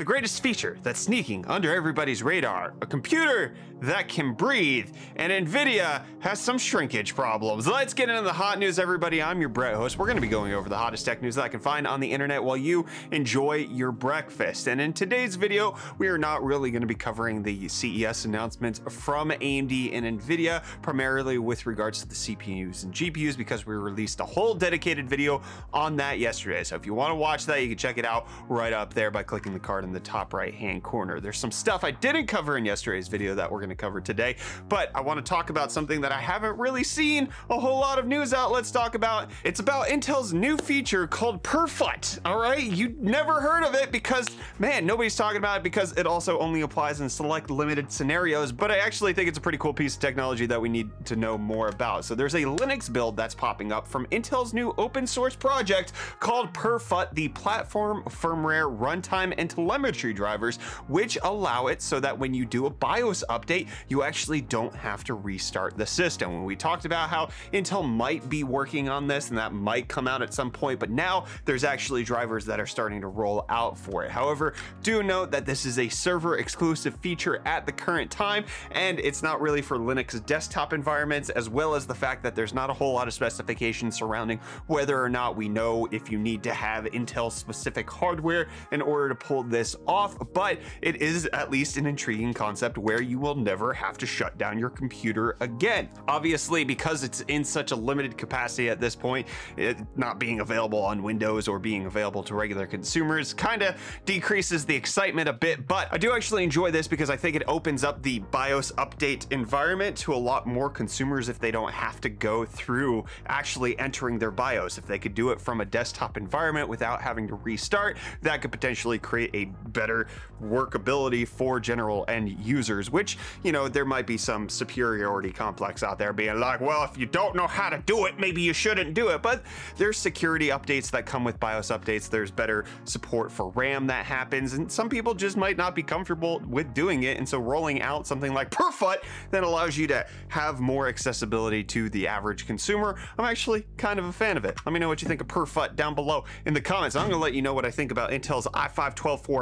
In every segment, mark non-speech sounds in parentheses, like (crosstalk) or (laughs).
The greatest feature that's sneaking under everybody's radar a computer that can breathe, and NVIDIA has some shrinkage problems. Let's get into the hot news, everybody. I'm your Brett host. We're going to be going over the hottest tech news that I can find on the internet while you enjoy your breakfast. And in today's video, we are not really going to be covering the CES announcements from AMD and NVIDIA, primarily with regards to the CPUs and GPUs, because we released a whole dedicated video on that yesterday. So if you want to watch that, you can check it out right up there by clicking the card in the top right hand corner. There's some stuff I didn't cover in yesterday's video that we're going to cover today, but I want to talk about something that I haven't really seen a whole lot of news outlets talk about. It's about Intel's new feature called PerFut. All right, you never heard of it because man, nobody's talking about it because it also only applies in select limited scenarios. But I actually think it's a pretty cool piece of technology that we need to know more about. So there's a Linux build that's popping up from Intel's new open source project called PerFut, the platform firmware runtime and telemetry drivers, which allow it so that when you do a BIOS update, you actually don't have to restart the system. When we talked about how Intel might be working on this and that might come out at some point, but now there's actually drivers that are starting to roll out for it. However, do note that this is a server exclusive feature at the current time, and it's not really for Linux desktop environments, as well as the fact that there's not a whole lot of specifications surrounding whether or not we know if you need to have Intel specific hardware in order to pull this off, but it is at least an intriguing concept where you will never never have to shut down your computer again. Obviously, because it's in such a limited capacity at this point, it not being available on Windows or being available to regular consumers kind of decreases the excitement a bit, but I do actually enjoy this because I think it opens up the BIOS update environment to a lot more consumers if they don't have to go through actually entering their BIOS. If they could do it from a desktop environment without having to restart, that could potentially create a better workability for general end users, which, you know, there might be some superiority complex out there being like, well, if you don't know how to do it, maybe you shouldn't do it. But there's security updates that come with BIOS updates. There's better support for RAM that happens. And some people just might not be comfortable with doing it. And so rolling out something like Perfut that allows you to have more accessibility to the average consumer, I'm actually kind of a fan of it. Let me know what you think of Perfut down below in the comments. I'm to let you know what I think about Intel's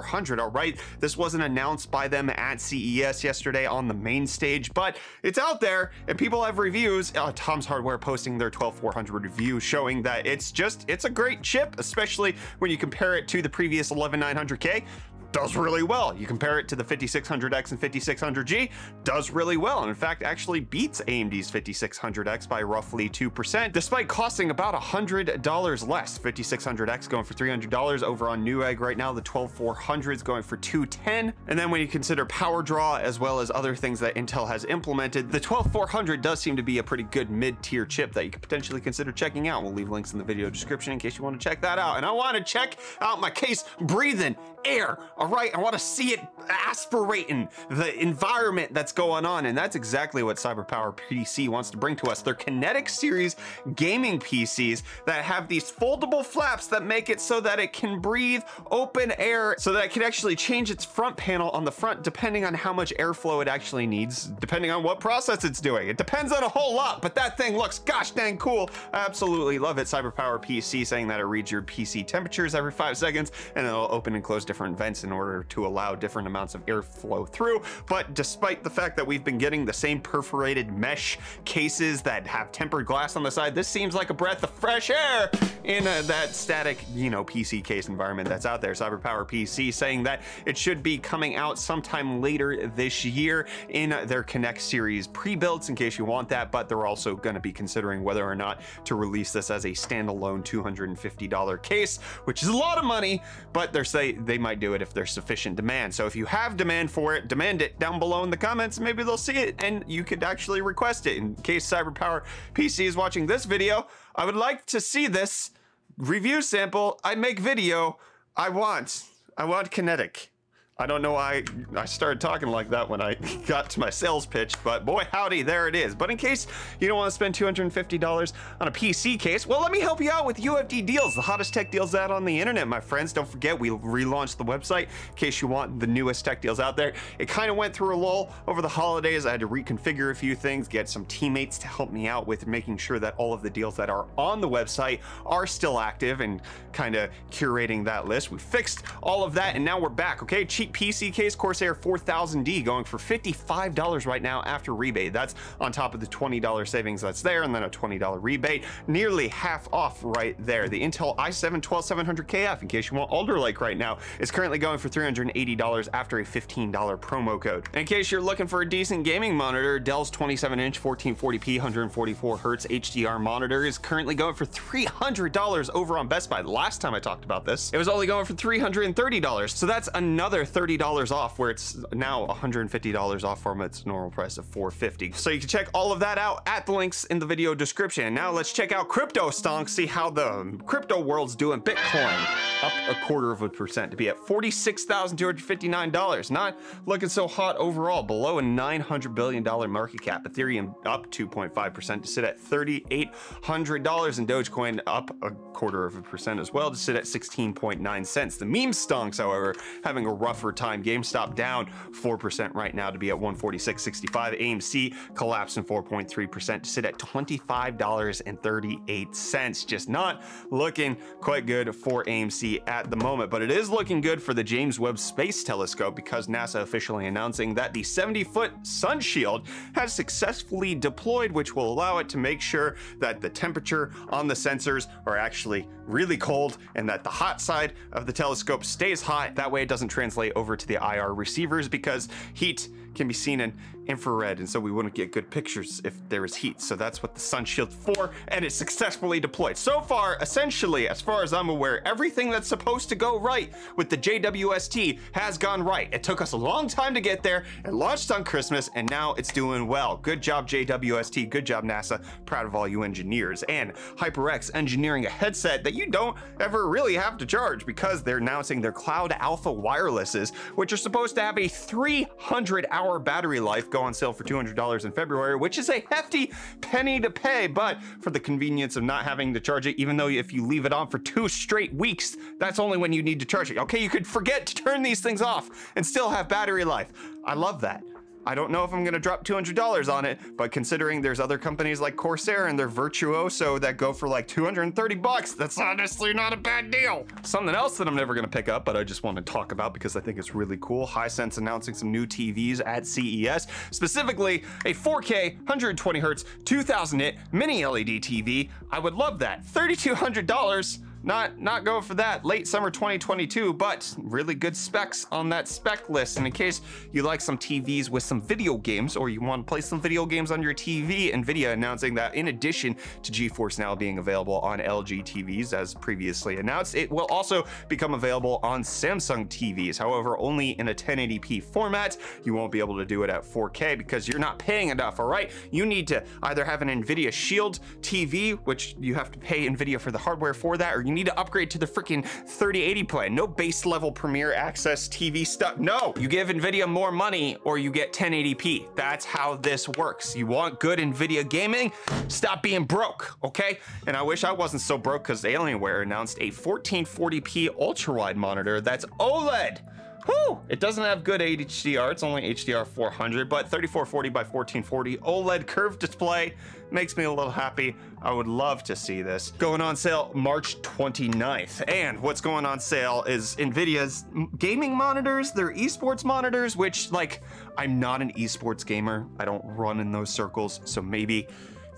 i5-12400. All right. This wasn't announced by them at CES yesterday on the main stage, but it's out there and people have reviews. Uh, Tom's Hardware posting their 12400 review showing that it's just, it's a great chip, especially when you compare it to the previous 11900K does really well. You compare it to the 5600X and 5600G, does really well. And in fact, actually beats AMD's 5600X by roughly 2%, despite costing about $100 less. 5600X going for $300 over on Newegg right now. The 12400 is going for 210. And then when you consider power draw as well as other things that Intel has implemented, the 12400 does seem to be a pretty good mid-tier chip that you could potentially consider checking out. We'll leave links in the video description in case you want to check that out. And I want to check out my case breathing air all right, I want to see it aspirating the environment that's going on. And that's exactly what CyberPower PC wants to bring to us. They're Kinetic Series gaming PCs that have these foldable flaps that make it so that it can breathe open air so that it can actually change its front panel on the front depending on how much airflow it actually needs, depending on what process it's doing. It depends on a whole lot, but that thing looks gosh dang cool. I absolutely love it. CyberPower PC saying that it reads your PC temperatures every five seconds and it'll open and close different vents in order to allow different amounts of airflow through. But despite the fact that we've been getting the same perforated mesh cases that have tempered glass on the side, this seems like a breath of fresh air in uh, that static, you know, PC case environment that's out there. CyberPower PC saying that it should be coming out sometime later this year in their Kinetic series pre-builds in case you want that, but they're also going to be considering whether or not to release this as a standalone $250 case, which is a lot of money, but they're say they might do it if there's sufficient demand. So if you have demand for it, demand it down below in the comments. Maybe they'll see it and you could actually request it. In case CyberPower PC is watching this video, I would like to see this review sample. I make video. I want. I want kinetic. I don't know why I started talking like that when I (laughs) got to my sales pitch, but boy howdy, there it is. But in case you don't want to spend $250 on a PC case, well, let me help you out with UFD Deals, the hottest tech deals out on the internet, my friends. Don't forget, we relaunched the website in case you want the newest tech deals out there. It kind of went through a lull over the holidays. I had to reconfigure a few things, get some teammates to help me out with making sure that all of the deals that are on the website are still active and kind of curating that list. We fixed all of that and now we're back, okay? Cheap PC case, Corsair 4000D, going for $55 right now after rebate. That's on top of the $20 savings that's there, and then a $20 rebate. Nearly half off right there. The Intel i7 12700KF, in case you want Alder Lake right now, is currently going for $380 after a $15 promo code. In case you're looking for a decent gaming monitor, Dell's 27-inch 1440p 144Hz HDR monitor is currently going for $300 over on Best Buy. The last time I talked about this, it was only going for $330. So that's another $30 off where it's now $150 off from its normal price of 450. So you can check all of that out at the links in the video description. Now let's check out Crypto Stonk, see how the crypto world's doing. Bitcoin up a quarter of a percent to be at $46,259. Not looking so hot overall, below a $900 billion market cap. Ethereum up 2.5% to sit at $3,800 and Dogecoin up a quarter of a percent as well to sit at 16.9 cents. The meme stonks, however, having a rougher time. GameStop down 4% right now to be at 146.65. AMC collapsing 4.3% to sit at $25.38. Just not looking quite good for AMC at the moment, but it is looking good for the James Webb Space Telescope because NASA officially announcing that the 70 foot sun shield has successfully deployed, which will allow it to make sure that the temperature on the sensors are actually really cold and that the hot side of the telescope stays hot. That way it doesn't translate over to the IR receivers because heat can be seen in infrared, and so we wouldn't get good pictures if there is heat. So that's what the sun shield's for, and it's successfully deployed. So far, essentially, as far as I'm aware, everything that's supposed to go right with the JWST has gone right. It took us a long time to get there. It launched on Christmas, and now it's doing well. Good job, JWST. Good job, NASA. Proud of all you engineers. And HyperX engineering a headset that you don't ever really have to charge because they're announcing their Cloud Alpha wirelesses, which are supposed to have a 300 hour battery life go on sale for $200 in February, which is a hefty penny to pay, but for the convenience of not having to charge it, even though if you leave it on for two straight weeks, that's only when you need to charge it. Okay, you could forget to turn these things off and still have battery life. I love that. I don't know if I'm gonna drop $200 on it, but considering there's other companies like Corsair and their Virtuoso that go for like 230 bucks, that's honestly not a bad deal. Something else that I'm never gonna pick up, but I just want to talk about because I think it's really cool. Hisense announcing some new TVs at CES, specifically a 4K, 120 hertz, 2000 nit mini LED TV. I would love that. $3,200 not not going for that late summer 2022 but really good specs on that spec list. And in case you like some tvs with some video games or you want to play some video games on your tv nvidia announcing that in addition to geforce now being available on lg tvs as previously announced it will also become available on samsung tvs however only in a 1080p format. You won't be able to do it at 4k because you're not paying enough all right? You need to either have an nvidia shield tv which you have to pay nvidia for the hardware for that or you need to upgrade to the freaking 3080 plan. No base level Premiere Access TV stuff. No, you give NVIDIA more money or you get 1080p. That's how this works. You want good NVIDIA gaming? Stop being broke, okay? And I wish I wasn't so broke because Alienware announced a 1440p ultra wide monitor that's OLED. Whew! It doesn't have good HDR, it's only HDR 400, but 3440 by 1440 OLED curved display makes me a little happy. I would love to see this. Going on sale March 29th. And what's going on sale is NVIDIA's gaming monitors, their esports monitors, which like, I'm not an esports gamer. I don't run in those circles, so maybe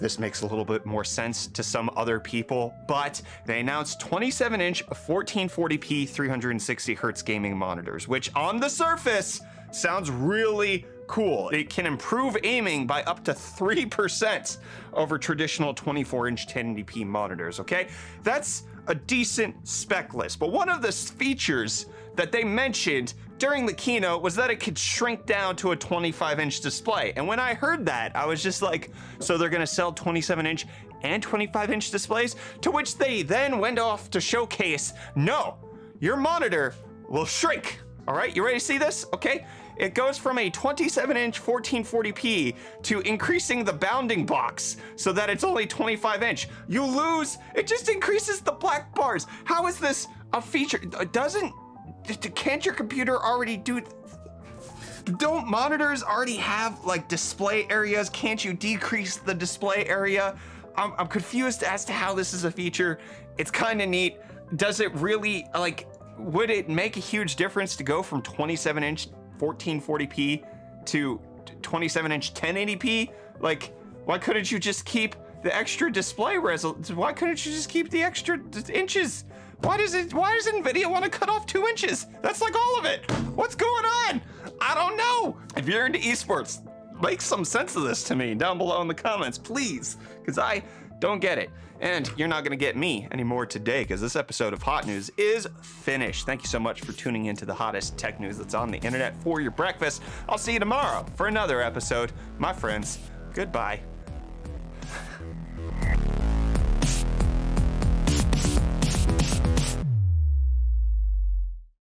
this makes a little bit more sense to some other people, but they announced 27 inch 1440p 360 hertz gaming monitors, which on the surface sounds really cool. It can improve aiming by up to 3% over traditional 24 inch 1080p monitors, okay? That's a decent spec list, but one of the features that they mentioned during the keynote was that it could shrink down to a 25 inch display. And when I heard that, I was just like, so they're gonna sell 27 inch and 25 inch displays? To which they then went off to showcase no, your monitor will shrink All right, you ready to see this? Okay. It goes from a 27 inch 1440p to increasing the bounding box so that it's only 25 inch. You lose, it just increases the black bars. How is this a feature? Doesn't, can't your computer already do don't monitors already have like display areas? Can't you decrease the display area? I'm, I'm confused as to how this is a feature. It's kind of neat. Does it really like? Would it make a huge difference to go from 27 inch 1440p to 27 inch 1080p? Like, why couldn't you just keep the extra display resolution? Why couldn't you just keep the extra inches? Why does it? Why does Nvidia want to cut off two inches? That's like all of it. What's going on? I don't know. If you're into esports, make some sense of this to me down below in the comments, please, because I don't get it. And you're not going to get me anymore today because this episode of Hot News is finished. Thank you so much for tuning into the hottest tech news that's on the internet for your breakfast. I'll see you tomorrow for another episode. My friends, goodbye.